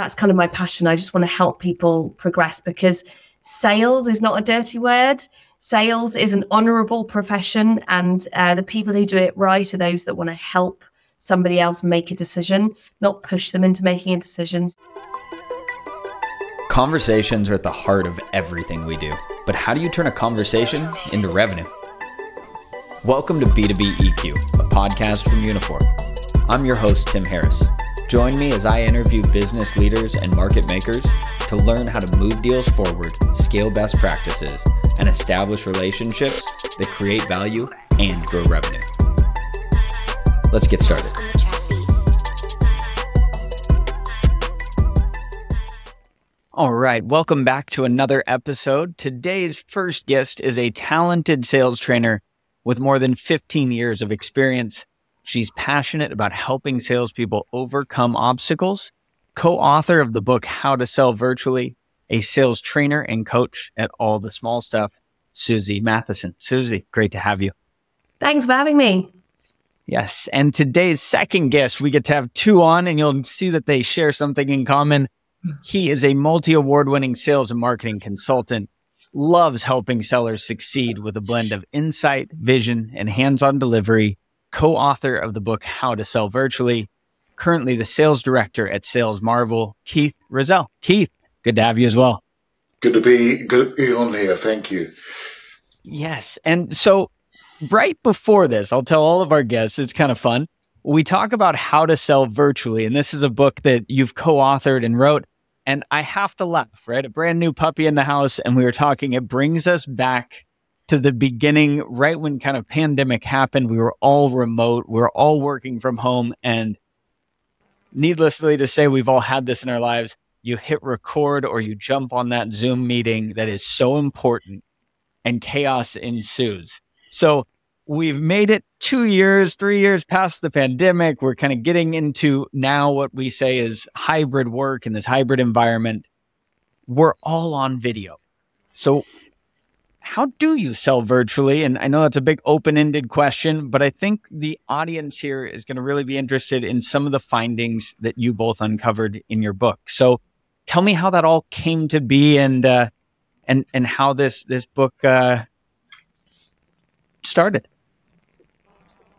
that's kind of my passion. I just want to help people progress because sales is not a dirty word. Sales is an honorable profession, and uh, the people who do it right are those that want to help somebody else make a decision, not push them into making a decision. Conversations are at the heart of everything we do. But how do you turn a conversation into revenue? Welcome to B2B EQ, a podcast from Uniphore. I'm your host, Tim Harris. Join me as I interview business leaders and market makers to learn how to move deals forward, scale best practices, and establish relationships that create value and grow revenue. Let's get started. All right, welcome back to another episode. Today's first guest is a talented sales trainer with more than 15 years of experience She's passionate about helping salespeople overcome obstacles, co author of the book How to Sell Virtually, a sales trainer and coach at All the Small Stuff, Susie Mathieson. Susie, great to have you. Thanks for having me. Yes. And today's second guest, we get to have two on, and you'll see that they share something in common. He is a multi award winning sales and marketing consultant, loves helping sellers succeed with a blend of insight, vision, and hands on delivery co author of the book How to Sell Virtually, currently the sales director at Sales Marvel, Keith Rozelle. Keith, good to have you as well. Good to be good to be on here. Thank you. Yes. And so right before this, I'll tell all of our guests, it's kind of fun. We talk about how to sell virtually. And this is a book that you've co-authored and wrote. And I have to laugh, right? A brand new puppy in the house. And we were talking, it brings us back to the beginning, right when kind of pandemic happened, we were all remote, we are all working from home. And needlessly to say, we've all had this in our lives. You hit record or you jump on that Zoom meeting that is so important and chaos ensues. So we've made it two years, three years past the pandemic. We're kind of getting into now what we say is hybrid work in this hybrid environment. We're all on video. So how do you sell virtually? And I know that's a big open ended question, but I think the audience here is going to really be interested in some of the findings that you both uncovered in your book. So tell me how that all came to be and, uh, and, and how this, this book, uh, started.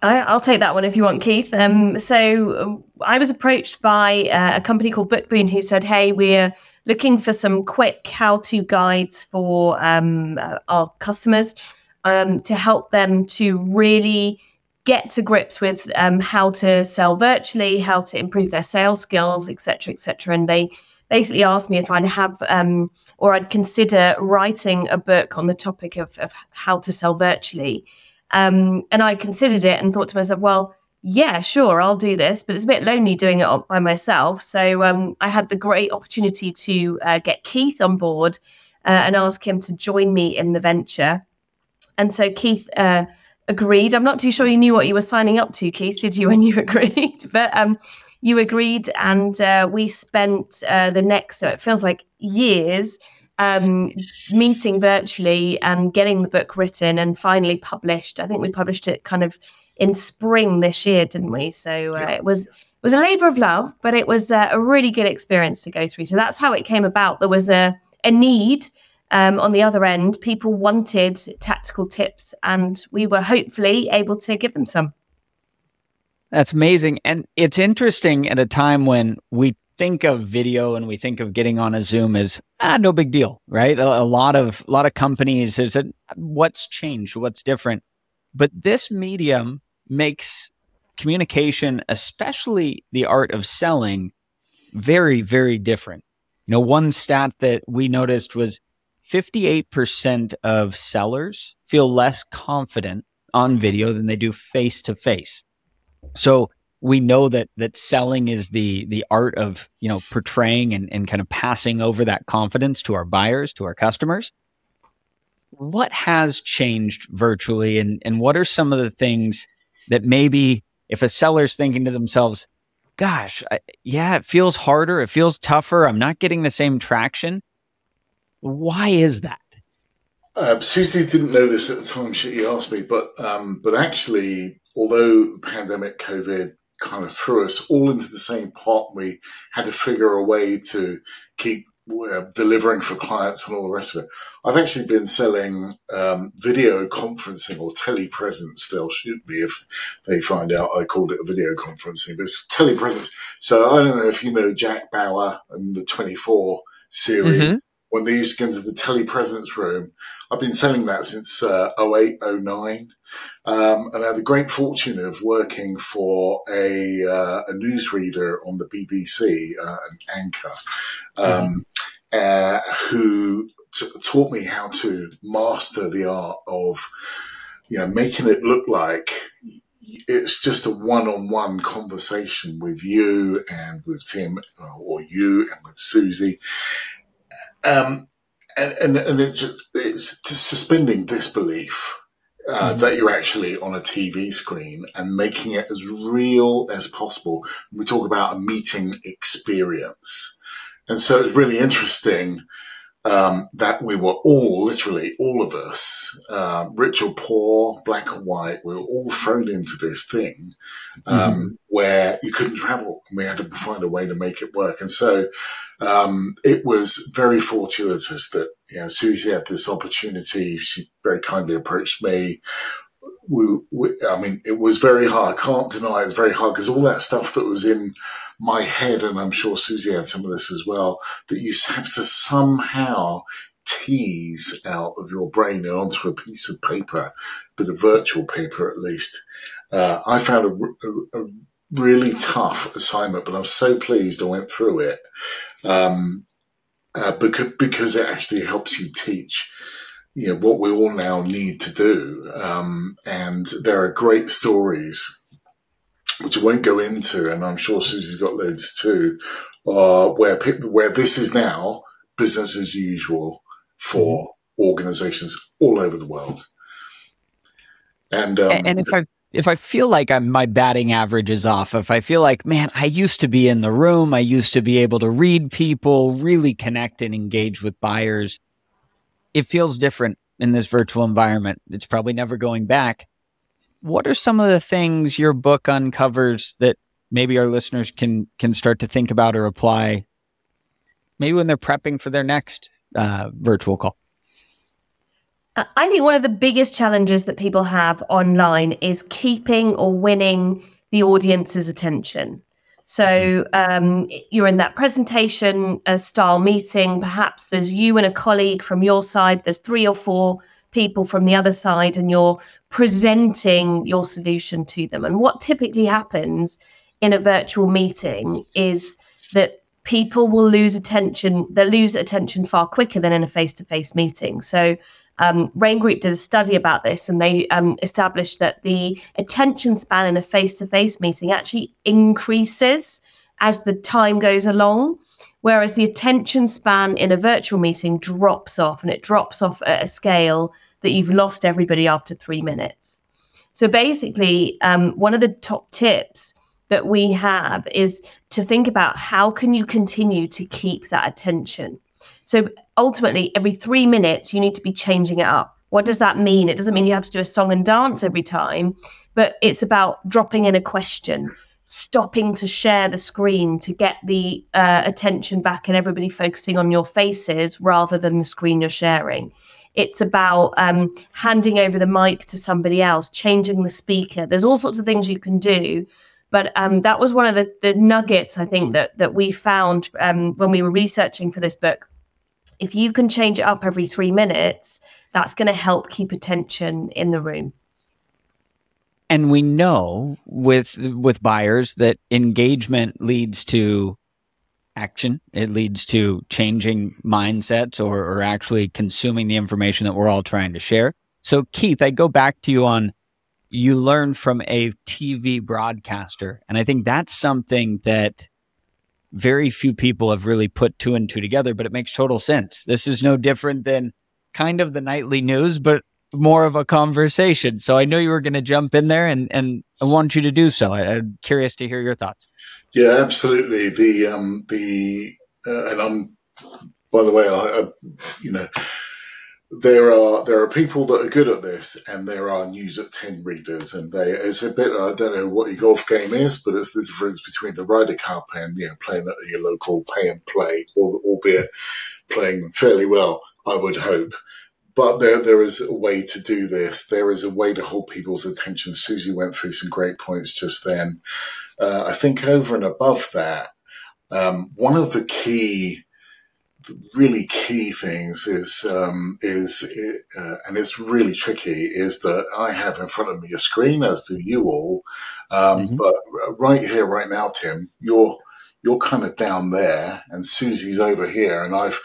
I, will take that one if you want, Keith. Um, so I was approached by uh, a company called Bookboon who said, "Hey, we're looking for some quick how to guides for um, uh, our customers um, to help them to really get to grips with um, how to sell virtually, how to improve their sales skills, etc., etc. And they basically asked me if I'd have um, or I'd consider writing a book on the topic of, of how to sell virtually. Um, and I considered it and thought to myself, well, yeah, sure, I'll do this, but it's a bit lonely doing it by myself. So um, I had the great opportunity to uh, get Keith on board uh, and ask him to join me in the venture. And so Keith uh, agreed. I'm not too sure you knew what you were signing up to, Keith, did you, when you agreed? but um, you agreed, and uh, we spent uh, the next, so it feels like years. Um, meeting virtually and getting the book written and finally published. I think we published it kind of in spring this year, didn't we? So uh, it was it was a labor of love, but it was uh, a really good experience to go through. So that's how it came about. There was a a need um, on the other end. People wanted tactical tips, and we were hopefully able to give them some. That's amazing, and it's interesting at a time when we think of video and we think of getting on a Zoom as ah, no big deal, right? A, a lot of a lot of companies said, "What's changed? What's different?" But this medium makes communication, especially the art of selling, very, very different. You know, one stat that we noticed was 58% of sellers feel less confident on video than they do face to face. So we know that that selling is the the art of you know portraying and, and kind of passing over that confidence to our buyers, to our customers. What has changed virtually and, and what are some of the things that maybe if a seller's thinking to themselves, gosh, I, yeah, it feels harder, it feels tougher, I'm not getting the same traction. Why is that? Uh, Susie didn't know this at the time she asked me, but um, but actually, although pandemic COVID kind of threw us all into the same pot. We had to figure a way to keep delivering for clients and all the rest of it. I've actually been selling um, video conferencing or telepresence. They'll shoot me if they find out I called it a video conferencing, but it's telepresence. So I don't know if you know Jack Bauer and the 24 series. Mm-hmm. When they used to go into the telepresence room, I've been selling that since uh, 08, 09. Um, and I had the great fortune of working for a, uh, a newsreader on the BBC, uh, an anchor, um, mm-hmm. uh, who t- taught me how to master the art of, you know, making it look like it's just a one-on-one conversation with you and with Tim or you and with Susie. Um, and, and, and it's, it's suspending disbelief uh, mm-hmm. that you're actually on a TV screen and making it as real as possible. We talk about a meeting experience. And so it's really interesting um, that we were all, literally all of us, uh, rich or poor, black or white, we were all thrown into this thing um, mm-hmm. where you couldn't travel and we had to find a way to make it work. And so um, it was very fortuitous that you know, Susie had this opportunity. She very kindly approached me. We, we, I mean, it was very hard. I can't deny it's very hard because all that stuff that was in my head, and I'm sure Susie had some of this as well, that you have to somehow tease out of your brain and onto a piece of paper, but a virtual paper at least. Uh, I found a, a, a, really tough assignment, but I'm so pleased I went through it um, uh, because because it actually helps you teach. You know what we all now need to do, um, and there are great stories which I won't go into, and I'm sure Susie's got loads too, uh, where where this is now business as usual for organizations all over the world. And um, and if I if I feel like I'm, my batting average is off, if I feel like, man, I used to be in the room, I used to be able to read people, really connect and engage with buyers, it feels different in this virtual environment. It's probably never going back. What are some of the things your book uncovers that maybe our listeners can can start to think about or apply maybe when they're prepping for their next uh, virtual call? I think one of the biggest challenges that people have online is keeping or winning the audience's attention so um, you're in that presentation uh, style meeting perhaps there's you and a colleague from your side there's three or four people from the other side and you're presenting your solution to them. And what typically happens in a virtual meeting is that people will lose attention, they lose attention far quicker than in a face to face meeting. So, um, Rain Group did a study about this and they um, established that the attention span in a face to face meeting actually increases as the time goes along, whereas the attention span in a virtual meeting drops off and it drops off at a scale that you've lost everybody after three minutes. So basically, um, one of the top tips that we have is to think about how can you continue to keep that attention. So ultimately, every three minutes, you need to be changing it up. What does that mean? It doesn't mean you have to do a song and dance every time, but it's about dropping in a question, stopping to share the screen to get the uh, attention back and everybody focusing on your faces rather than the screen you're sharing. It's about um, handing over the mic to somebody else, changing the speaker. There's all sorts of things you can do. But um, that was one of the, the, nuggets I think that that we found um, when we were researching for this book. If you can change it up every three minutes, that's going to help keep attention in the room. And we know with with buyers that engagement leads to action. It leads to changing mindsets or, or actually consuming the information that we're all trying to share. So keith i go back to you on you learn from a tv broadcaster and i think that's something that very few people have really put two and two together but it makes total sense this is no different than kind of the nightly news but more of a conversation. So I know you were going to jump in there, and and I want you to do so. I, am curious to hear your thoughts. Yeah, absolutely. The um the uh, and I'm by the way, I, I you know there are there are people that are good at this, and there are news at ten readers, and they it's a bit I don't know what your golf game is, but it's the difference between the Ryder Cup and you know playing at your local pay and play, or, albeit playing fairly well, I would hope. But there there is a way to do this. There is a way to hold people's attention. Susie went through some great points just then. Uh, I think over and above that, um, one of the key really key things is um, is uh, and it's really tricky is that I have in front of me a screen as do you all, um, mm-hmm. but right here right now, Tim, you're you're kind of down there, and Susie's over here, and I've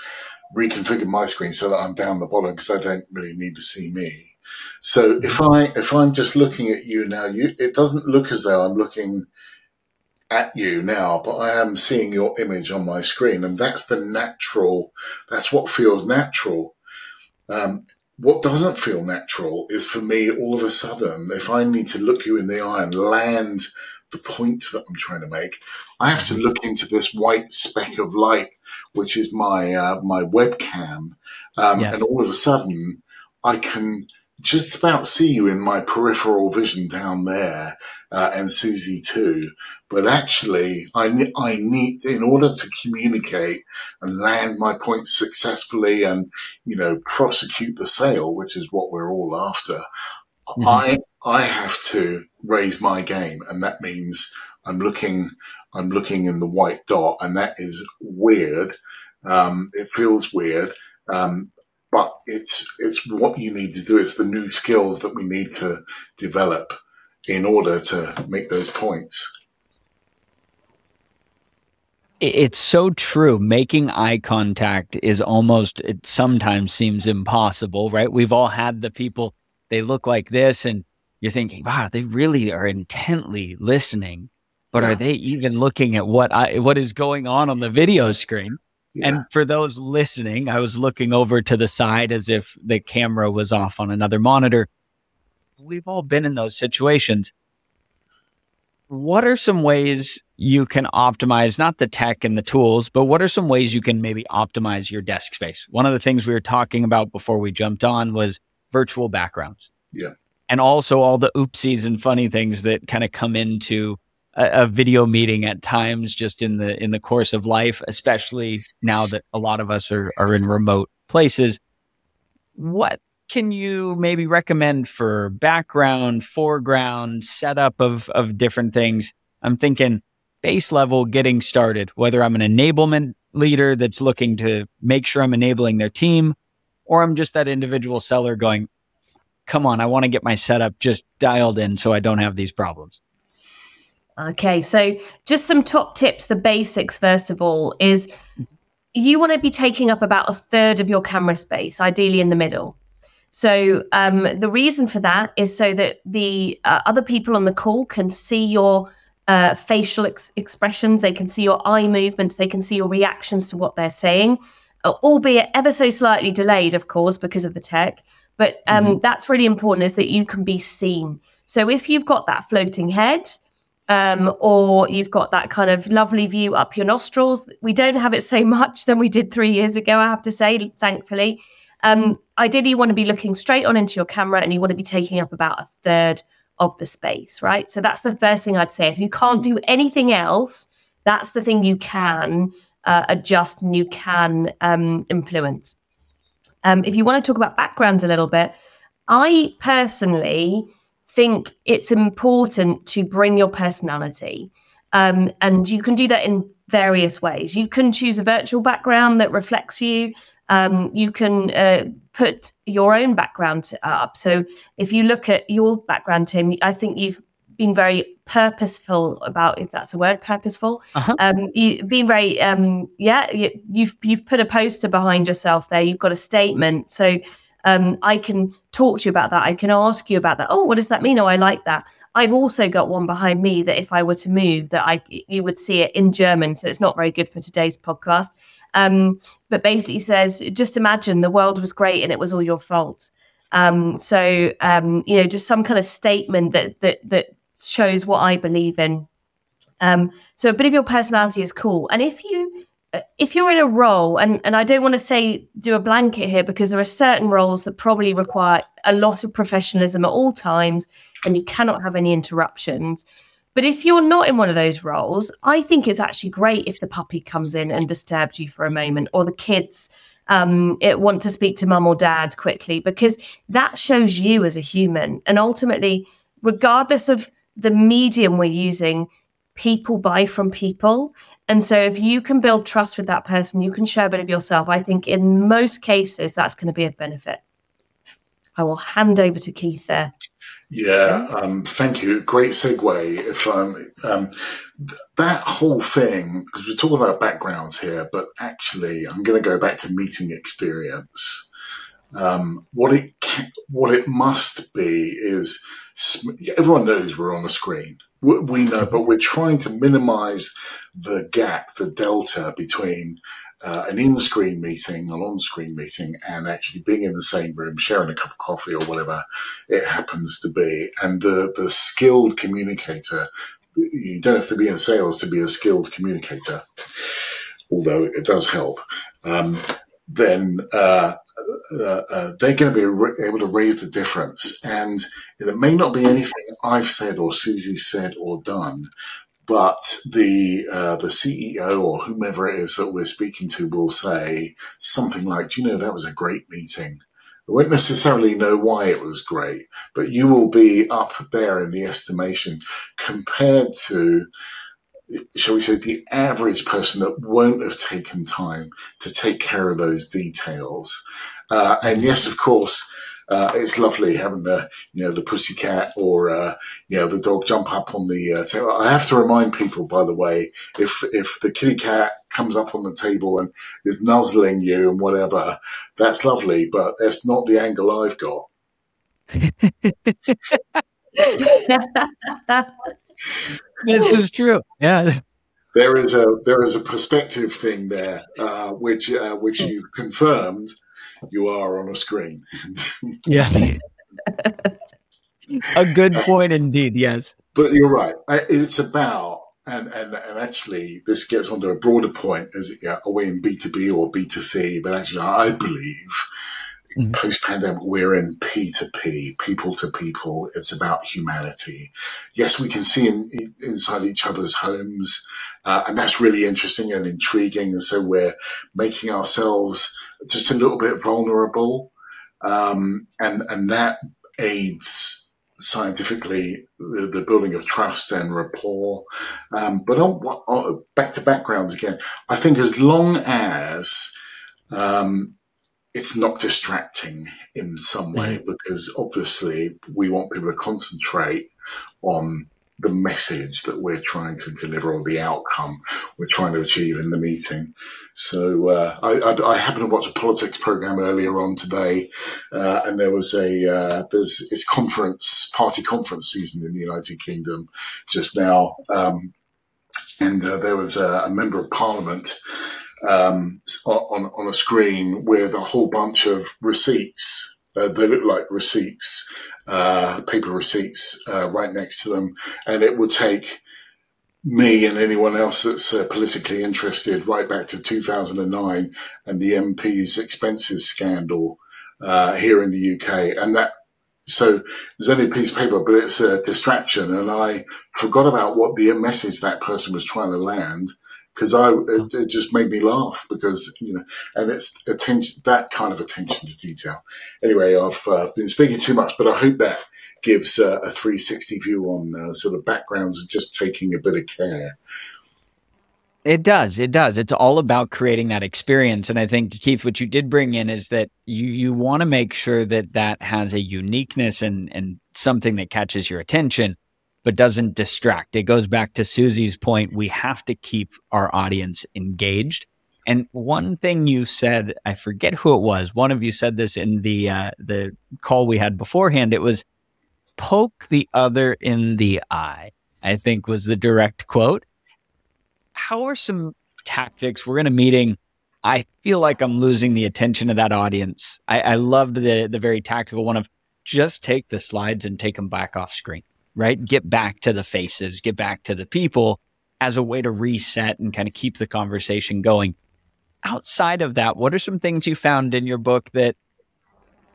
reconfigured my screen so that I'm down the bottom because I don't really need to see me. So if mm-hmm. I if I'm just looking at you now, you it doesn't look as though I'm looking at you now, but I am seeing your image on my screen, and that's the natural. That's what feels natural. Um, what doesn't feel natural is for me all of a sudden, if I need to look you in the eye and land the point that I'm trying to make, I have to mm-hmm. look into this white speck of light, which is my uh, my webcam, um, yes. and all of a sudden I can just about see you in my peripheral vision down there, uh, and Susie too. But actually, I, I need, in order to communicate and land my points successfully and, you know, prosecute the sale, which is what we're all after, mm-hmm. I, I have to raise my game. And that means I'm looking, I'm looking in the white dot and that is weird. Um, it feels weird. Um, but it's it's what you need to do. It's the new skills that we need to develop in order to make those points. It's so true. Making eye contact is almost, it sometimes seems impossible, right? We've all had the people, they look like this, and you're thinking, wow, they really are intently listening, but yeah. are they even looking at what I, what is going on on the video screen? Yeah. And for those listening, I was looking over to the side as if the camera was off on another monitor. We've all been in those situations. What are some ways you can optimize not the tech and the tools, but what are some ways you can maybe optimize your desk space? One of the things we were talking about before we jumped on was virtual backgrounds. Yeah. And also all the oopsies and funny things that kind of come into a, a, video meeting at times just in the in the course of life, especially now that a lot of us are are in remote places. What can you maybe recommend for background, foreground, setup of of different things? I'm thinking base level getting started, whether I'm an enablement leader that's looking to make sure I'm enabling their team, or I'm just that individual seller going, come on, I want to get my setup just dialed in so I don't have these problems. Okay, so just some top tips. The basics, first of all, is you want to be taking up about a third of your camera space, ideally in the middle. So um, the reason for that is so that the uh, other people on the call can see your uh, facial ex- expressions, they can see your eye movements, they can see your reactions to what they're saying, uh, albeit ever so slightly delayed, of course, because of the tech. But um, mm-hmm. that's really important is that you can be seen. So if you've got that floating head, um, or you've got that kind of lovely view up your nostrils. We don't have it so much than we did three years ago, I have to say, thankfully. Um, ideally, you want to be looking straight on into your camera and you want to be taking up about a third of the space, right? So that's the first thing I'd say. If you can't do anything else, that's the thing you can uh, adjust and you can um, influence. Um, if you want to talk about backgrounds a little bit, I personally think it's important to bring your personality. Um, and you can do that in various ways. You can choose a virtual background that reflects you. Um, you can uh, put your own background up. So if you look at your background, Tim, I think you've been very purposeful about if that's a word purposeful uh-huh. um you've been very um yeah you, you've you've put a poster behind yourself there you've got a statement so um, I can talk to you about that. I can ask you about that. Oh, what does that mean? Oh, I like that. I've also got one behind me that if I were to move, that I you would see it in German, so it's not very good for today's podcast. Um, but basically says, just imagine the world was great and it was all your fault. Um, so um, you know, just some kind of statement that that that shows what I believe in. Um, so a bit of your personality is cool, and if you if you're in a role, and, and I don't want to say do a blanket here because there are certain roles that probably require a lot of professionalism at all times and you cannot have any interruptions. But if you're not in one of those roles, I think it's actually great if the puppy comes in and disturbs you for a moment or the kids um, it, want to speak to mum or dad quickly because that shows you as a human. And ultimately, regardless of the medium we're using, people buy from people. And so if you can build trust with that person, you can share a bit of yourself. I think in most cases, that's going to be of benefit. I will hand over to Keith there. Yeah, um, thank you. Great segue. If um, um, th- that whole thing, because we're talking about backgrounds here, but actually, I'm going to go back to meeting experience. Um, what it can, what it must be is everyone knows we're on a screen we know, but we're trying to minimize the gap, the delta between uh, an in-screen meeting, an on-screen meeting, and actually being in the same room, sharing a cup of coffee or whatever it happens to be. And the the skilled communicator, you don't have to be in sales to be a skilled communicator, although it does help. Um, then uh, uh, uh, they're going to be able to raise the difference. And it may not be anything I've said or Susie said or done, but the uh, the CEO or whomever it is that we're speaking to will say something like, "Do you know that was a great meeting?" I won't necessarily know why it was great, but you will be up there in the estimation compared to shall we say, the average person that won't have taken time to take care of those details. Uh, and yes, of course, uh, it's lovely having the you know the pussycat or uh, you know the dog jump up on the uh, table. I have to remind people, by the way, if if the kitty cat comes up on the table and is nuzzling you and whatever, that's lovely, but that's not the angle I've got. this is true. Yeah. There is a there is a perspective thing there, uh, which uh, which you've confirmed you are on a screen. yeah. a good point indeed, yes. But you're right. It's about and, and and actually this gets onto a broader point is yeah, are we in B2B or B2C? But actually I believe mm-hmm. post pandemic, we're in P2P, people to people. It's about humanity. Yes, we can see in, in, inside each other's homes, uh, and that's really interesting and intriguing. And so we're making ourselves just a little bit vulnerable, um, and and that aids scientifically the, the, building of trust and rapport. Um, but on, on, back to backgrounds again, I think as long as um, it's not distracting in some way mm-hmm. because obviously we want people to concentrate on the message that we're trying to deliver or the outcome we're trying to achieve in the meeting. So uh, I, I, I, happened to watch a politics program earlier on today, uh, and there was a uh, there's it's conference party conference season in the United Kingdom just now, um, and uh, there was a, a member of Parliament um, on, on a screen with a whole bunch of receipts. Uh, they look like receipts, uh, paper receipts, uh, right next to them. And it would take me and anyone else that's uh, politically interested right back to 2009 and the MP's expenses scandal uh, here in the UK. And that so there's only a piece of paper, but it's a distraction. And I forgot about what the message that person was trying to land because I it, it, just made me laugh because you know, and it's attention that kind of attention to detail. Anyway, I've uh, been speaking too much, but I hope that gives uh, a 360 view on uh, sort of backgrounds and just taking a bit of care. It does. It does. It's all about creating that experience. And I think Keith, what you did bring in is that you you want to make sure that that has a uniqueness and and something that catches your attention but doesn't distract. It goes back to Susie's point. We have to keep our audience engaged. And one thing you said, I forget who it was. One of you said this in the uh, the call we had beforehand. It was poke the other in the eye. I think was the direct quote. How are some tactics? We're in a meeting. I feel like I'm losing the attention of that audience. I, I loved the the very tactical one of just take the slides and take them back off screen right? Get back to the faces, get back to the people as a way to reset and kind of keep the conversation going. outside of that, what are some things you found in your book that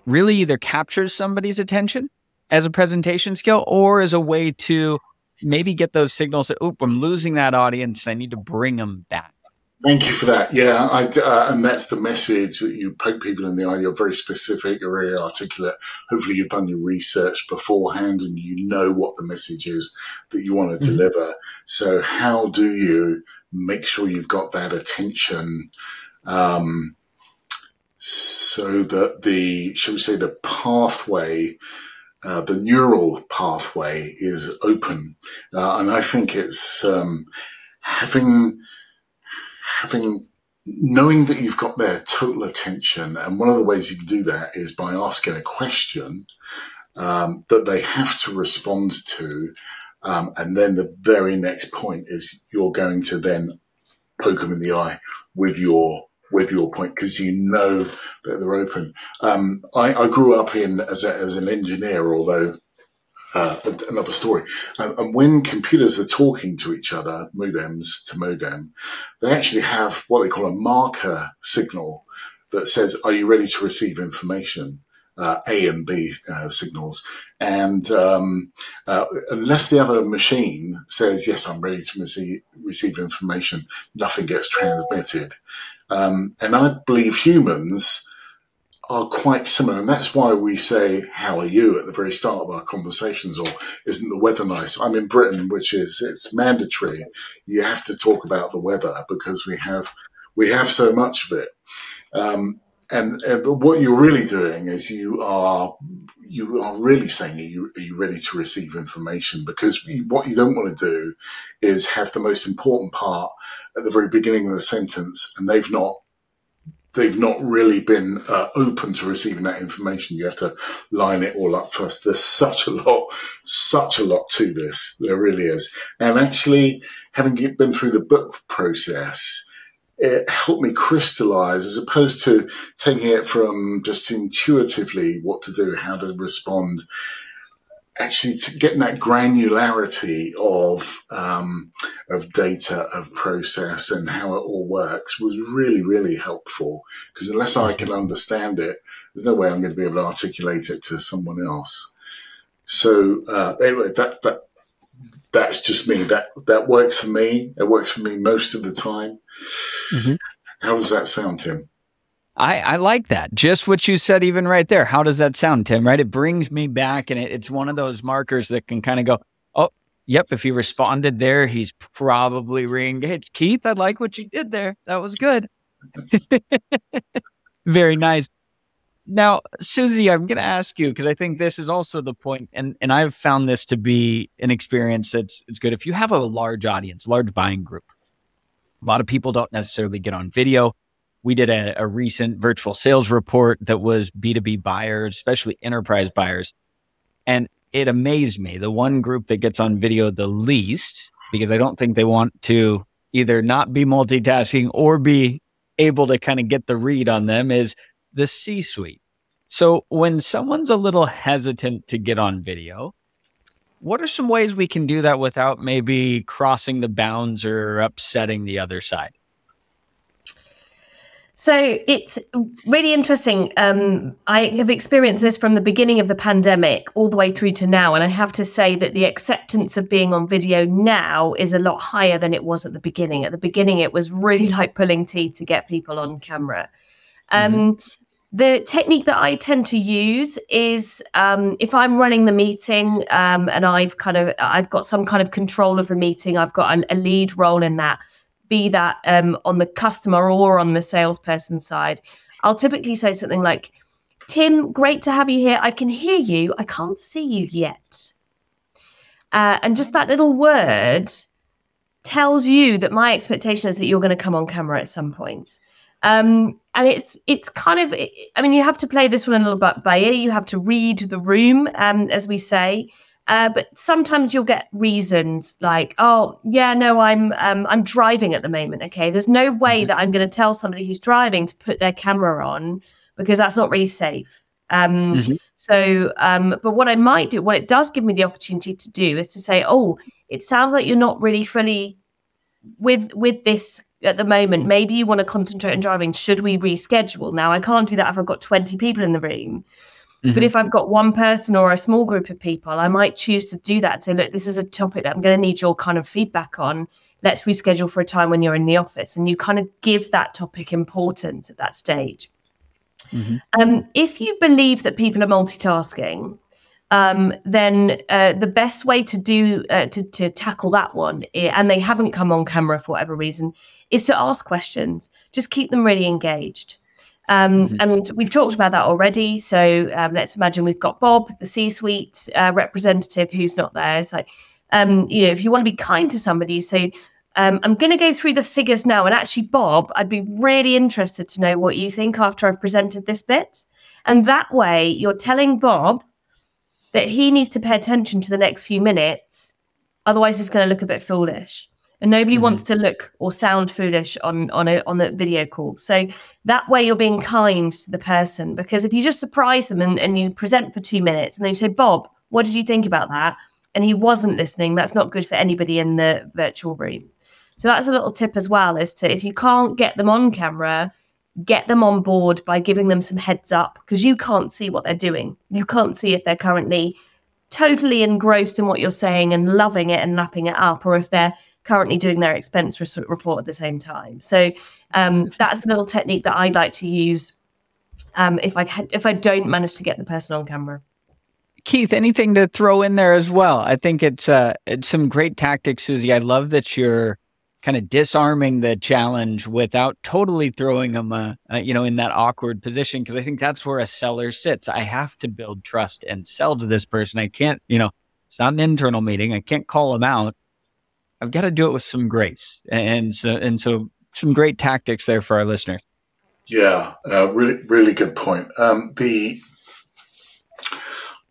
really either captures somebody's attention as a presentation skill or as a way to maybe get those signals that, oh, I'm losing that audience. I need to bring them back. Thank you for that. Yeah, I, uh, and that's the message that you poke people in the eye. You're very specific, you're very articulate. Hopefully, you've done your research beforehand and you know what the message is that you want to mm-hmm. deliver. So, how do you make sure you've got that attention um, so that the, shall we say, the pathway uh, the neural pathway is open, uh, and I think it's um, having having knowing that you've got their total attention. And one of the ways you can do that is by asking a question um, that they have to respond to, um, and then the very next point is you're going to then poke them in the eye with your with your point because you know that they're open. Um, I, I, grew up in as, a, as an engineer, although uh, another story. Um, and when computers are talking to each other, modems to modem, they actually have what they call a marker signal that says, "Are you ready to receive information?" Uh, a and B uh, signals, and um, uh, unless the other machine says yes, I'm ready to receive, receive information, nothing gets transmitted. Um, and I believe humans are quite similar. And that's why we say, How are you at the very start of our conversations? Or isn't the weather nice? I'm in Britain, which is it's mandatory. You have to talk about the weather because we have we have so much of it. Um, and, and what you're really doing is you are you are really saying are you, are you ready to receive information because what you don't want to do is have the most important part at the very beginning of the sentence and they've not they've not really been uh, open to receiving that information. You have to line it all up first. There's such a lot, such a lot to this. There really is. And actually, having been through the book process, it helped me crystallize as opposed to taking it from just intuitively what to do, how to respond actually getting that granularity of um, of data, of process, and how it all works was really, really helpful. Because unless I can understand it, there's no way I'm going to be able to articulate it to someone else. So uh, anyway, that that that's just me. That that works for me. It works for me most of the time. Mm-hmm. How does that sound, Tim? I, I like that. Just what you said, even right there. How does that sound, Tim? Right? It brings me back, and it, it's one of those markers that can kind of go, oh, yep. If he responded there, he's probably re-engaged. Keith, I like what you did there. That was good. Very nice. Now, Susie, I'm going to ask you because I think this is also the point, and and I've found this to be an experience that's it's good. If you have a large audience, large buying group, a lot of people don't necessarily get on video we did a, a recent virtual sales report that was B2B buyers, especially enterprise buyers. And it amazed me. The one group that gets on video the least, because I don't think they want to either not be multitasking or be able to kind of get the read on them, is the C suite. So when someone's a little hesitant to get on video, what are some ways we can do that without maybe crossing the bounds or upsetting the other side? So it's really interesting. Um, I have experienced this from the beginning of the pandemic all the way through to now. And I have to say that the acceptance of being on video now is a lot higher than it was at the beginning. At the beginning, it was really like pulling teeth to get people on camera. Um, mm-hmm. The technique that I tend to use is um, if I'm running the meeting um, and I've kind of I've got some kind of control of the meeting, I've got an, a lead role in that be that um, on the customer or on the salesperson side, I'll typically say something like, Tim, great to have you here. I can hear you. I can't see you yet. Uh, and just that little word tells you that my expectation is that you're going to come on camera at some point. Um, and it's it's kind of I mean you have to play this one a little bit by ear. You have to read the room, um, as we say. Uh, but sometimes you'll get reasons like, "Oh, yeah, no, I'm um, I'm driving at the moment." Okay, there's no way mm-hmm. that I'm going to tell somebody who's driving to put their camera on because that's not really safe. Um, mm-hmm. So, um, but what I might do, what it does give me the opportunity to do, is to say, "Oh, it sounds like you're not really fully with with this at the moment. Maybe you want to concentrate on driving. Should we reschedule? Now, I can't do that if I've got 20 people in the room. Mm-hmm. But if I've got one person or a small group of people, I might choose to do that. Say, look, this is a topic that I'm going to need your kind of feedback on. Let's reschedule for a time when you're in the office. And you kind of give that topic importance at that stage. Mm-hmm. Um, if you believe that people are multitasking, um, then uh, the best way to do uh, to, to tackle that one, eh, and they haven't come on camera for whatever reason, is to ask questions. Just keep them really engaged. Um, mm-hmm. And we've talked about that already. So um, let's imagine we've got Bob, the C-suite uh, representative, who's not there. It's like, um, you know, if you want to be kind to somebody, you say, um, I'm going to go through the figures now. And actually, Bob, I'd be really interested to know what you think after I've presented this bit. And that way, you're telling Bob that he needs to pay attention to the next few minutes. Otherwise, it's going to look a bit foolish and nobody mm-hmm. wants to look or sound foolish on on a on the video call. So that way you're being kind to the person because if you just surprise them and, and you present for two minutes and then you say, Bob, what did you think about that? And he wasn't listening, that's not good for anybody in the virtual room. So that's a little tip as well as to if you can't get them on camera, get them on board by giving them some heads up because you can't see what they're doing. You can't see if they're currently totally engrossed in what you're saying and loving it and lapping it up, or if they're currently doing their expense report at the same time. So um, that's a little technique that I'd like to use um, if I if I don't manage to get the person on camera. Keith, anything to throw in there as well? I think it's uh, it's some great tactics, Susie. I love that you're kind of disarming the challenge without totally throwing them, uh, uh, you know, in that awkward position. Because I think that's where a seller sits. I have to build trust and sell to this person. I can't, you know, it's not an internal meeting. I can't call them out. I've got to do it with some grace. And so, and so some great tactics there for our listeners. Yeah, uh, really, really good point. Um, the,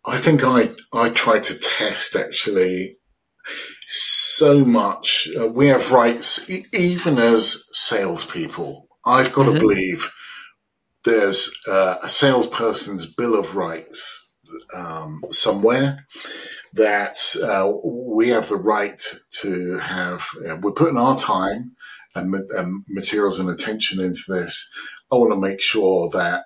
I think I, I try to test actually so much. Uh, we have rights, e- even as salespeople. I've got mm-hmm. to believe there's uh, a salesperson's bill of rights um, somewhere that uh, we have the right to have, uh, we're putting our time and, and materials and attention into this. I want to make sure that,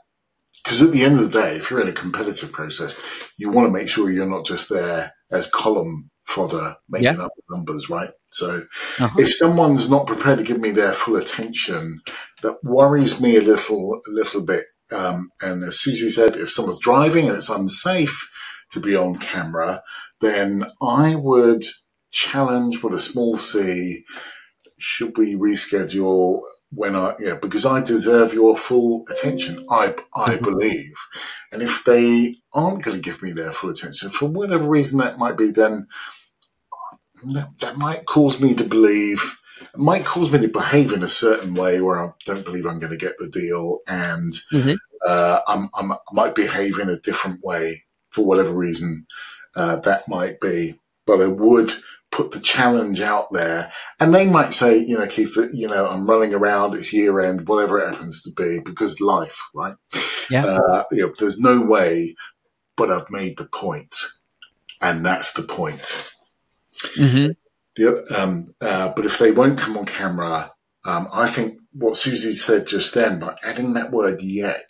because at the end of the day, if you're in a competitive process, you want to make sure you're not just there as column fodder making yeah. up numbers, right? So uh-huh. if someone's not prepared to give me their full attention, that worries me a little, a little bit. Um, and as Susie said, if someone's driving and it's unsafe to be on camera, then I would challenge with a small c should we reschedule when I yeah because I deserve your full attention I I mm-hmm. believe and if they aren't going to give me their full attention for whatever reason that might be then that, that might cause me to believe it might cause me to behave in a certain way where I don't believe I'm going to get the deal and mm-hmm. uh, I'm, I'm, I might behave in a different way for whatever reason uh, that might be. But I would put the challenge out there. And they might say, you know, Keith, you know, I'm running around, it's year end, whatever it happens to be, because life, right? Yeah. Uh, you know, there's no way, but I've made the point, And that's the point. Mm-hmm. The, um, uh, but if they won't come on camera, um, I think what Susie said just then, by adding that word yet,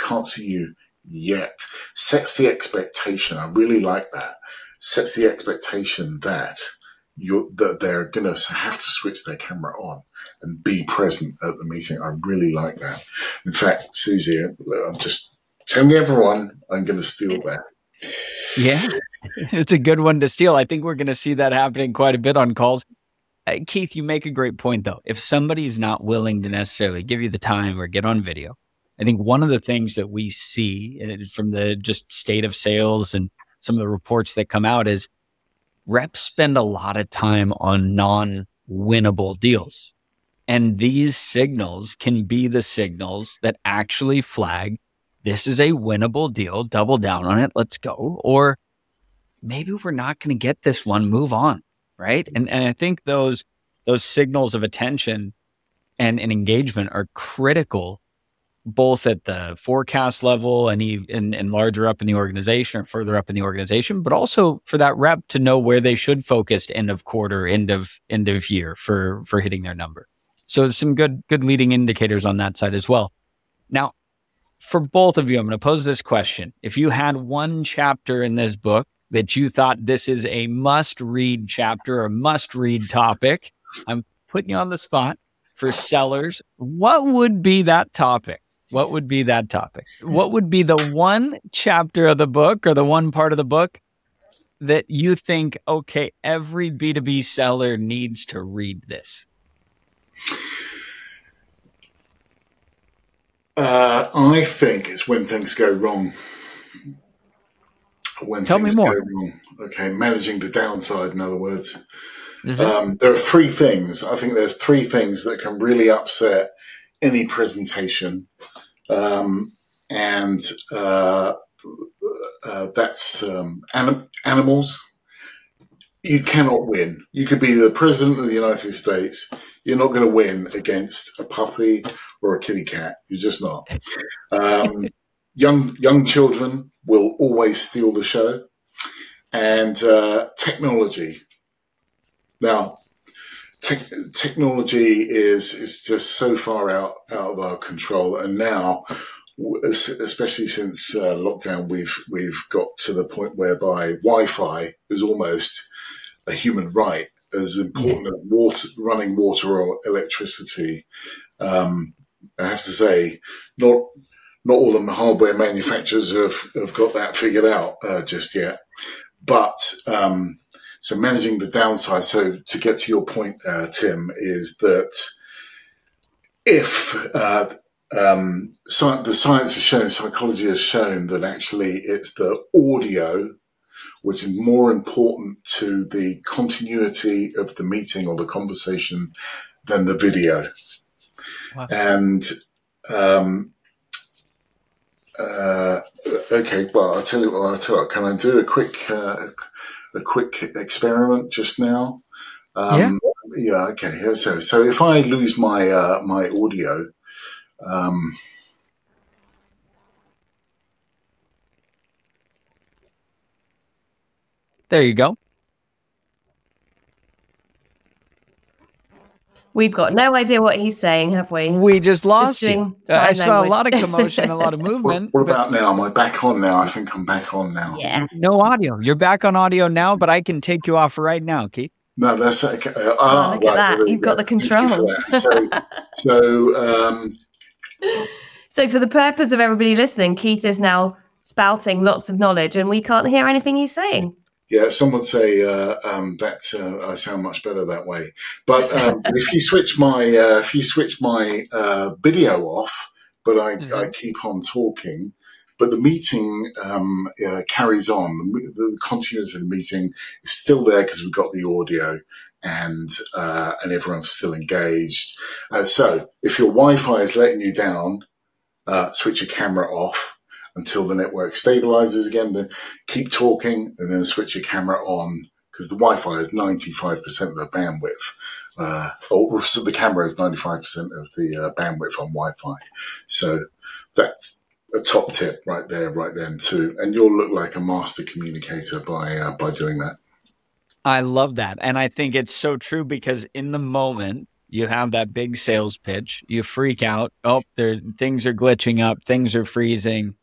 I can't see you yet sets the expectation. I really like that. Sets the expectation that you're, that they're going to have to switch their camera on and be present at the meeting. I really like that. In fact, Susie, I'm just telling everyone I'm going to steal that. Yeah, it's a good one to steal. I think we're going to see that happening quite a bit on calls. Uh, Keith, you make a great point though. If somebody's not willing to necessarily give you the time or get on video, I think one of the things that we see uh, from the just state of sales and some of the reports that come out is reps spend a lot of time on non winnable deals. And these signals can be the signals that actually flag this is a winnable deal, double down on it, let's go. Or maybe we're not going to get this one, move on. Right. And, and I think those, those signals of attention and, and engagement are critical both at the forecast level and, and, and larger up in the organization or further up in the organization, but also for that rep to know where they should focus end of quarter, end of end of year for for hitting their number. So some good good leading indicators on that side as well. Now, for both of you, I'm going to pose this question. If you had one chapter in this book that you thought this is a must read chapter or must read topic, I'm putting you on the spot for sellers. What would be that topic? What would be that topic? What would be the one chapter of the book or the one part of the book that you think, okay, every B2B seller needs to read this? Uh, I think it's when things go wrong. When Tell things me more. go wrong. Okay, managing the downside, in other words. Mhm. Um, there are three things. I think there's three things that can really upset any presentation, um, and uh, uh, that's um, anim- animals. You cannot win. You could be the president of the United States. You're not going to win against a puppy or a kitty cat. You're just not. Um, young young children will always steal the show, and uh, technology. Now, te- technology is is just so far out out of our control, and now, especially since uh, lockdown, we've we've got to the point whereby Wi-Fi is almost a human right, as important as water, running water or electricity. Um, I have to say, not not all the hardware manufacturers have, have got that figured out uh, just yet. But um, so managing the downside. So to get to your point, uh, Tim, is that if uh, um, sci- the science has shown, psychology has shown that actually it's the audio which is more important to the continuity of the meeting or the conversation than the video. Wow. And um, uh, okay, well, I'll tell you what. I'll tell you what. Can I do a quick uh, a quick experiment just now? Um, yeah. Okay. So, so if I lose my uh, my audio, um, There you go. We've got no idea what he's saying, have we? We just lost you. doing Uh, I sign saw a lot of language. commotion, a lot of movement. what but about now? Am I back on now? I think I'm back on now. Yeah. no audio. You're back on audio now, but I can take you off right now, Keith. No, that's okay. Uh, Oh, ah, look at right, that. there we You've got the Thank control. So, so um, So, for the purpose of everybody listening, Keith is now spouting lots of knowledge and we can't hear anything he's saying. Yeah, some would say uh, um, that uh, I sound much better that way. But um, if you switch my uh, if you switch my uh, video off, but I, Mhm. I keep on talking, but the meeting um, uh, carries on. The, the continuity of the meeting is still there because we've got the audio and uh, and everyone's still engaged. Uh, so if your Wi-Fi is letting you down, uh, switch your camera off until the network stabilizes again. Then keep talking and then switch your camera on because the Wi-Fi is 95% of the bandwidth. Uh, or so the camera is 95% of the uh, bandwidth on Wi-Fi. So that's a top tip right there, right then too. And you'll look like a master communicator by uh, by doing that. I love that. And I think it's so true because in the moment, you have that big sales pitch, you freak out. Oh, there things are glitching up, things are freezing.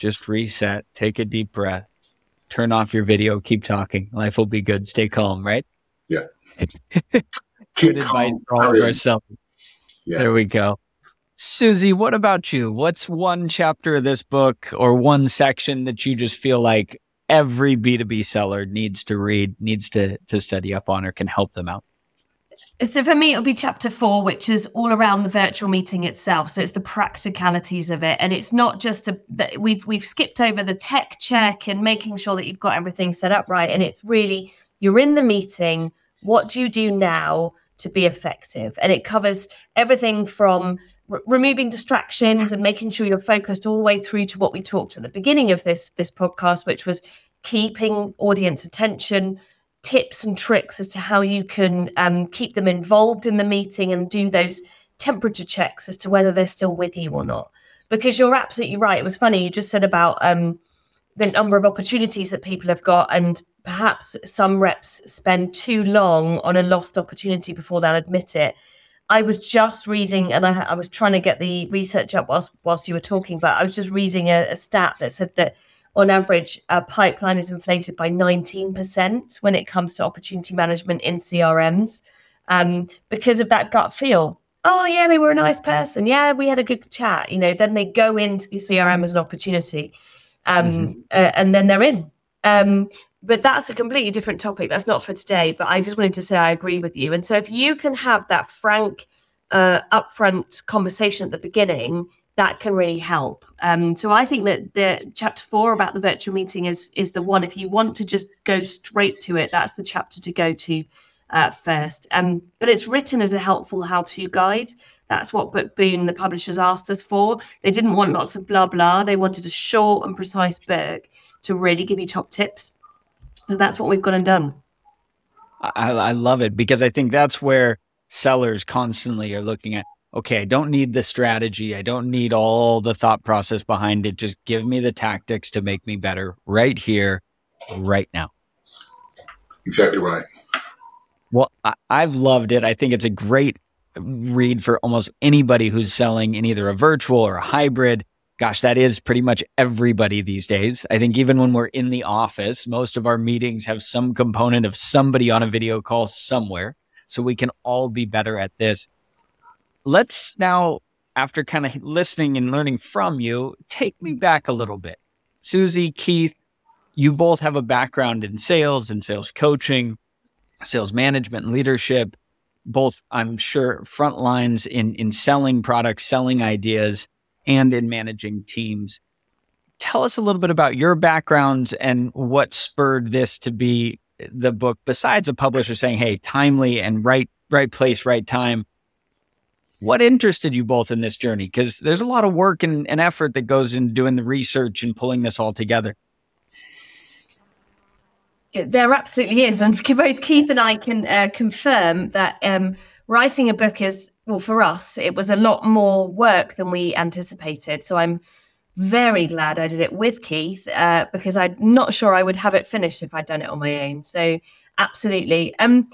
Just reset, take a deep breath, turn off your video, keep talking. Life will be good. Stay calm, right? Yeah. Good advice calm, for all of ourselves. Yeah. There we go. Susie, what about you? What's one chapter of this book or one section that you just feel like every B2B seller needs to read, needs to to study up on or can help them out? So for me, it'll be chapter four, which is all around the virtual meeting itself. So it's the practicalities of it, and it's not just a that we've we've skipped over the tech check and making sure that you've got everything set up right, and it's really you're in the meeting. What do you do now to be effective? And it covers everything from removing distractions and making sure you're focused all the way through to what we talked at the beginning of this this podcast, which was keeping audience attention tips and tricks as to how you can um, keep them involved in the meeting and do those temperature checks as to whether they're still with you or not. Because you're absolutely right. It was funny. You just said about um, the number of opportunities that people have got, and perhaps some reps spend too long on a lost opportunity before they'll admit it. I was just reading, and I, I was trying to get the research up whilst whilst you were talking, but I was just reading a, a stat that said that on average, a pipeline is inflated by 19% when it comes to opportunity management in CRMs um, because of that gut feel. Oh, yeah, they were a nice person. Yeah, we had a good chat. You know, then they go into the CRM as an opportunity um, mm-hmm. uh, and then they're in. Um, but that's a completely different topic. That's not for today. But I just wanted to say I agree with you. And so if you can have that frank, uh, upfront conversation at the beginning, that can really help. Um, so I think that the chapter four about the virtual meeting is is the one. If you want to just go straight to it, that's the chapter to go to uh, first. Um, but it's written as a helpful how-to guide. That's what Book Bookboon, the publishers, asked us for. They didn't want lots of blah blah. They wanted a short and precise book to really give you top tips. So that's what we've gone and done. I, I love it because I think that's where sellers constantly are looking at okay, I don't need the strategy. I don't need all the thought process behind it. Just give me the tactics to make me better right here, right now. Exactly right. Well, I, have loved it. I think it's a great read for almost anybody who's selling in either a virtual or a hybrid. Gosh, that is pretty much everybody these days. I think even when we're in the office, most of our meetings have some component of somebody on a video call somewhere. So we can all be better at this let's now, after kind of listening and learning from you, take me back a little bit. Susie, Keith, you both have a background in sales and sales coaching, sales management and leadership, both, I'm sure, front lines in, in selling products, selling ideas, and in managing teams. Tell us a little bit about your backgrounds and what spurred this to be the book, besides a publisher saying, hey, timely and right, right place, right time what interested you both in this journey? Because there's a lot of work and, and effort that goes into doing the research and pulling this all together. There absolutely is. And both Keith and I can uh, confirm that um, writing a book is, well, for us, it was a lot more work than we anticipated. So I'm very glad I did it with Keith uh, because I'm not sure I would have it finished if I'd done it on my own. So absolutely. Um,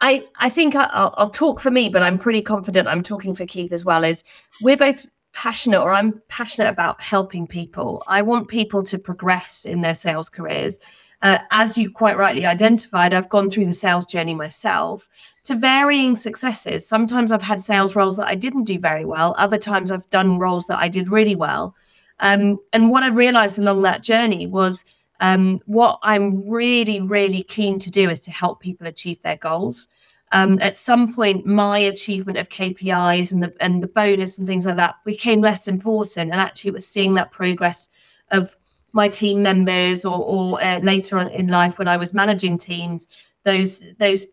I, I think I'll, I'll talk for me, but I'm pretty confident I'm talking for Keith as well. Is we're both passionate, or I'm passionate about helping people. I want people to progress in their sales careers. Uh, as you quite rightly identified, I've gone through the sales journey myself to varying successes. Sometimes I've had sales roles that I didn't do very well. Other times I've done roles that I did really well. Um, and what I realized along that journey was um, what I'm really, really keen to do is to help people achieve their goals. Um, at some point, my achievement of KPIs and the and the bonus and things like that became less important, and actually, it was seeing that progress of my team members, or, or uh, later on in life when I was managing teams, those those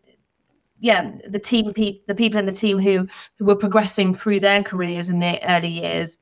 yeah, the team pe- the people in the team who who were progressing through their careers in their early years,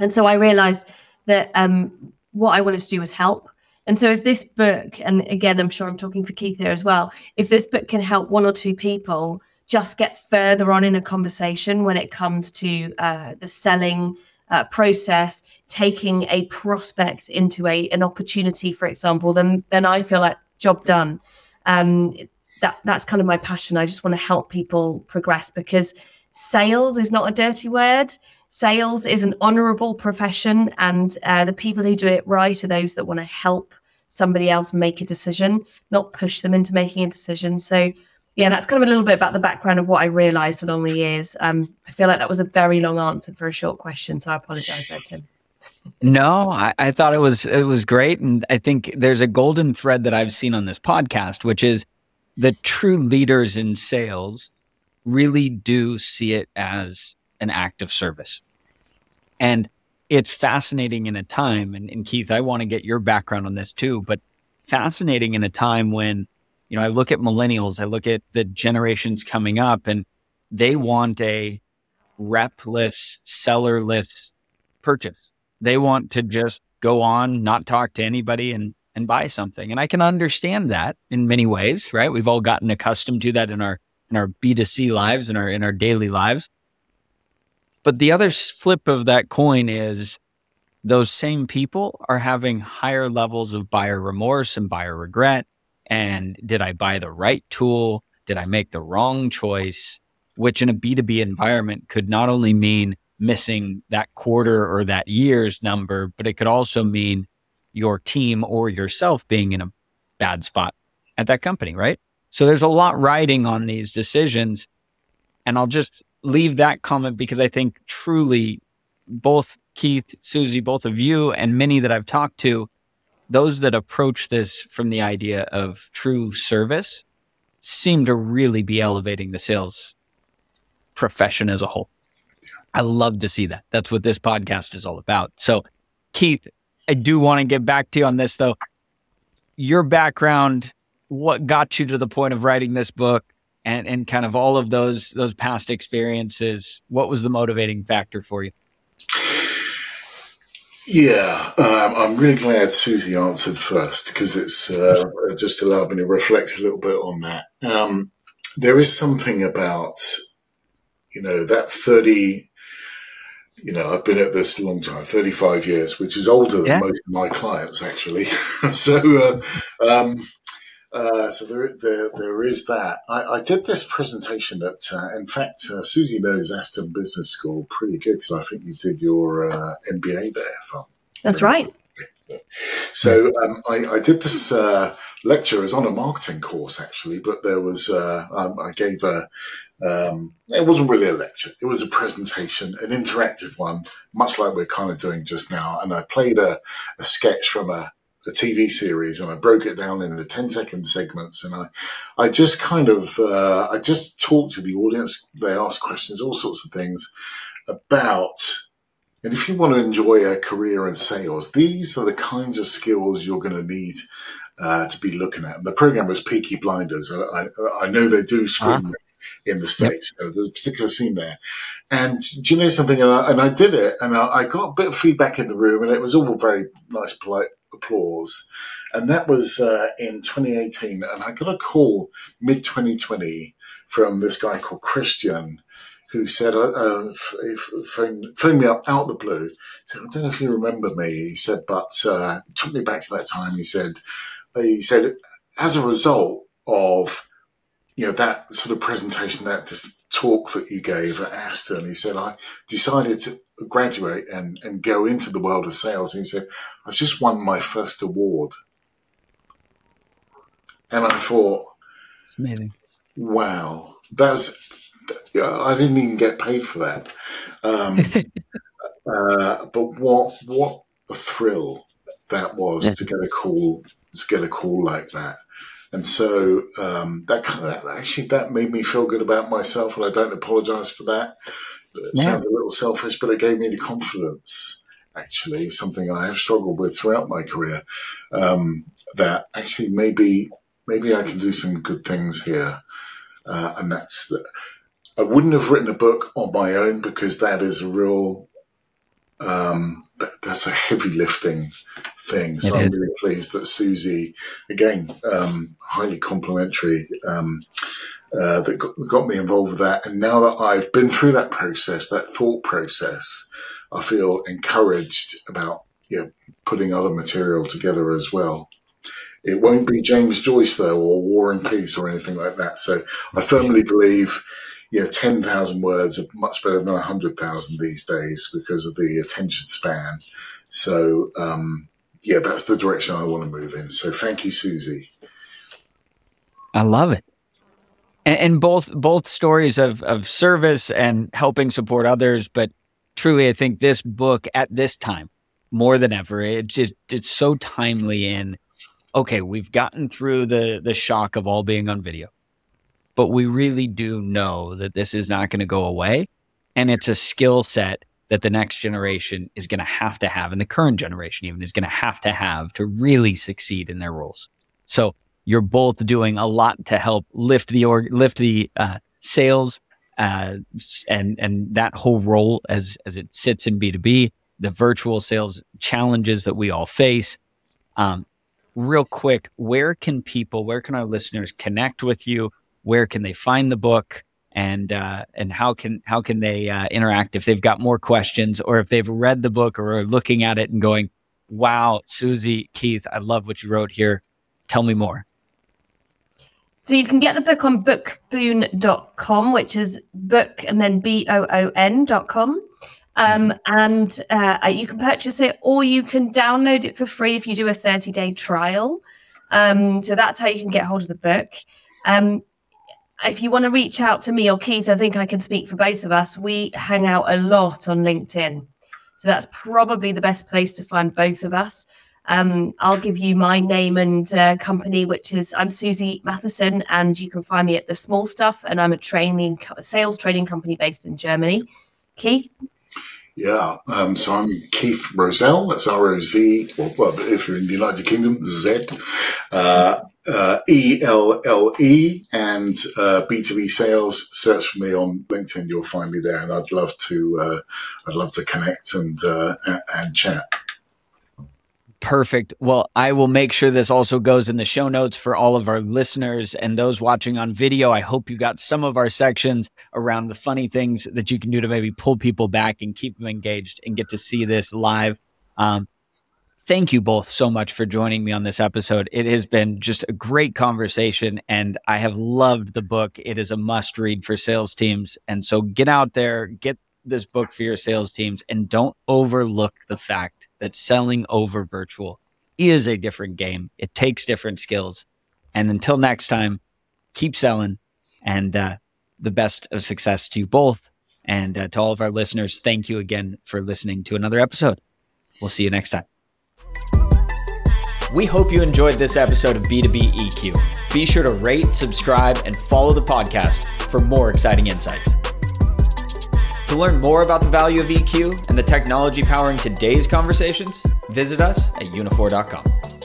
and so I realised that um, what I wanted to do was help. And so, if this book, and again, I'm sure I'm talking for Keith here as well, if this book can help one or two people just get further on in a conversation when it comes to uh, the selling uh, process, taking a prospect into a an opportunity, for example, then then I feel like job done. Um, that that's kind of my passion. I just want to help people progress because sales is not a dirty word sales is an honorable profession, and uh, the people who do it right are those that want to help somebody else make a decision, not push them into making a decision. So, yeah, that's kind of a little bit about the background of what I realized along the years. Um, I feel like that was a very long answer for a short question, so I apologize there, Tim. No, I, I thought it was it was great, and I think there's a golden thread that I've seen on this podcast, which is the true leaders in sales really do see it as an act of service. And it's fascinating in a time, and, and Keith, I want to get your background on this too, but fascinating in a time when, you know, I look at millennials, I look at the generations coming up, and they want a repless, sellerless purchase. They want to just go on, not talk to anybody and and buy something. And I can understand that in many ways, right? We've all gotten accustomed to that in our in our B2C lives, in our in our daily lives. But the other flip of that coin is those same people are having higher levels of buyer remorse and buyer regret. And did I buy the right tool? Did I make the wrong choice? Which in a B2B environment could not only mean missing that quarter or that year's number, but it could also mean your team or yourself being in a bad spot at that company, right? So there's a lot riding on these decisions. And I'll just leave that comment because I think truly both Keith, Susie, both of you, and many that I've talked to, those that approach this from the idea of true service seem to really be elevating the sales profession as a whole. I love to see that. That's what this podcast is all about. So, Keith, I do want to get back to you on this though. Your background, what got you to the point of writing this book and and kind of all of those those past experiences, what was the motivating factor for you? Yeah, um, I'm really glad Susie answered first because it's uh, just allowed me to reflect a little bit on that. Um, there is something about, you know, that 30, you know, I've been at this a long time, 35 years, which is older than yeah. most of my clients, actually. so, uh, um, uh, so there, there, there is that. I, I did this presentation at, uh, in fact, uh, Susie knows Aston Business School pretty good because I think you did your uh, MBA there. From That's right. So um, I, I, did this uh, lecture. It was on a marketing course actually, but there was um, I gave a. Um, it wasn't really a lecture. It was a presentation, an interactive one, much like we're kind of doing just now. And I played a, a sketch from a a TV series and I broke it down into 10 second segments and I, I just kind of, uh, I just talked to the audience. They asked questions, all sorts of things about, and if you want to enjoy a career in sales, these are the kinds of skills you're going to need uh, to be looking at. And the program was Peaky Blinders. I, I, I know they do screen uh-huh. in the States. Yep. So there's a particular scene there. And do you know something? And I, and I did it and I, I, got a bit of feedback in the room and it was all very nice, polite applause. And that was uh, in 2018. And I got a call mid 2020 from this guy called Christian who said, uh, uh, phoned, phoned, me up out the blue. Said, I don't know if you remember me. He said, but uh, took me back to that time. He said, he said, as a result of you know that sort of presentation, that talk that you gave at Aston, he said, I decided to graduate and, and go into the world of sales. And he said, I've just won my first award. And I thought, it's amazing. Wow. That's, I didn't even get paid for that. Um, uh, but what, what a thrill that was yeah. to get a call, to get a call like that. And so um, that kind of actually that made me feel good about myself, and I don't apologize for that. It yeah. sounds a little selfish, but it gave me the confidence. Actually, something I have struggled with throughout my career. Um, that actually maybe maybe I can do some good things here, uh, and that's. The, I wouldn't have written a book on my own because that is a real. Um, that's a heavy lifting thing. So I'm really pleased that Susie, again, um, highly complimentary. Um, uh, that got, got, me involved with that. And now that I've been through that process, that thought process, I feel encouraged about you know, putting other material together as well. It won't be James Joyce though, or War and Peace, or anything like that. So I firmly believe, you know, ten thousand words are much better than hundred thousand these days because of the attention span. So um, yeah, that's the direction I want to move in. So thank you, Susie. I love it and, and both both stories of of service and helping support others. But truly, I think this book at this time more than ever, it just it's so timely in. Okay, we've gotten through the the shock of all being on video, but we really do know that this is not going to go away, and it's a skill set that the next generation is going to have to have, and the current generation even is going to have to have to really succeed in their roles. So you're both doing a lot to help lift the org, lift the uh, sales uh, and and that whole role as as it sits in B two B, the virtual sales challenges that we all face. Um, real quick, where can people, where can our listeners connect with you? Where can they find the book? and uh, and how can how can they uh, interact if they've got more questions or if they've read the book or are looking at it and going, "Wow, Susie, Keith, I love what you wrote here. Tell me more." So you can get the book on bookboon.com, which is book and then B O O N.com. Um, and uh, you can purchase it or you can download it for free if you do a 30 day trial. Um, so that's how you can get hold of the book. Um, if you want to reach out to me or Keith, I think I can speak for both of us. We hang out a lot on LinkedIn. So that's probably the best place to find both of us. Um, I'll give you my name and uh, company, which is I'm Susie Mathieson, and you can find me at the Small Stuff, and I'm a training sales training company based in Germany. Keith. Yeah, um, so I'm Keith Rozelle. That's R O Z. Well, if you're in the United Kingdom, Z. Uh, uh, E L L E and uh, B2B sales. Search for me on LinkedIn. You'll find me there, and I'd love to. Uh, I'd love to connect and uh, and chat. Perfect. Well, I will make sure this also goes in the show notes for all of our listeners and those watching on video. I hope you got some of our sections around the funny things that you can do to maybe pull people back and keep them engaged and get to see this live. Um, thank you both so much for joining me on this episode. It has been just a great conversation, and I have loved the book. It is a must read for sales teams. And so get out there, get this book for your sales teams, and don't overlook the fact that selling over virtual is a different game. It takes different skills. And until next time, keep selling and uh, the best of success to you both. And uh, to all of our listeners, thank you again for listening to another episode. We'll see you next time. We hope you enjoyed this episode of B2B EQ. Be sure to rate, subscribe, and follow the podcast for more exciting insights. To learn more about the value of EQ and the technology powering today's conversations, visit us at uniphore.com.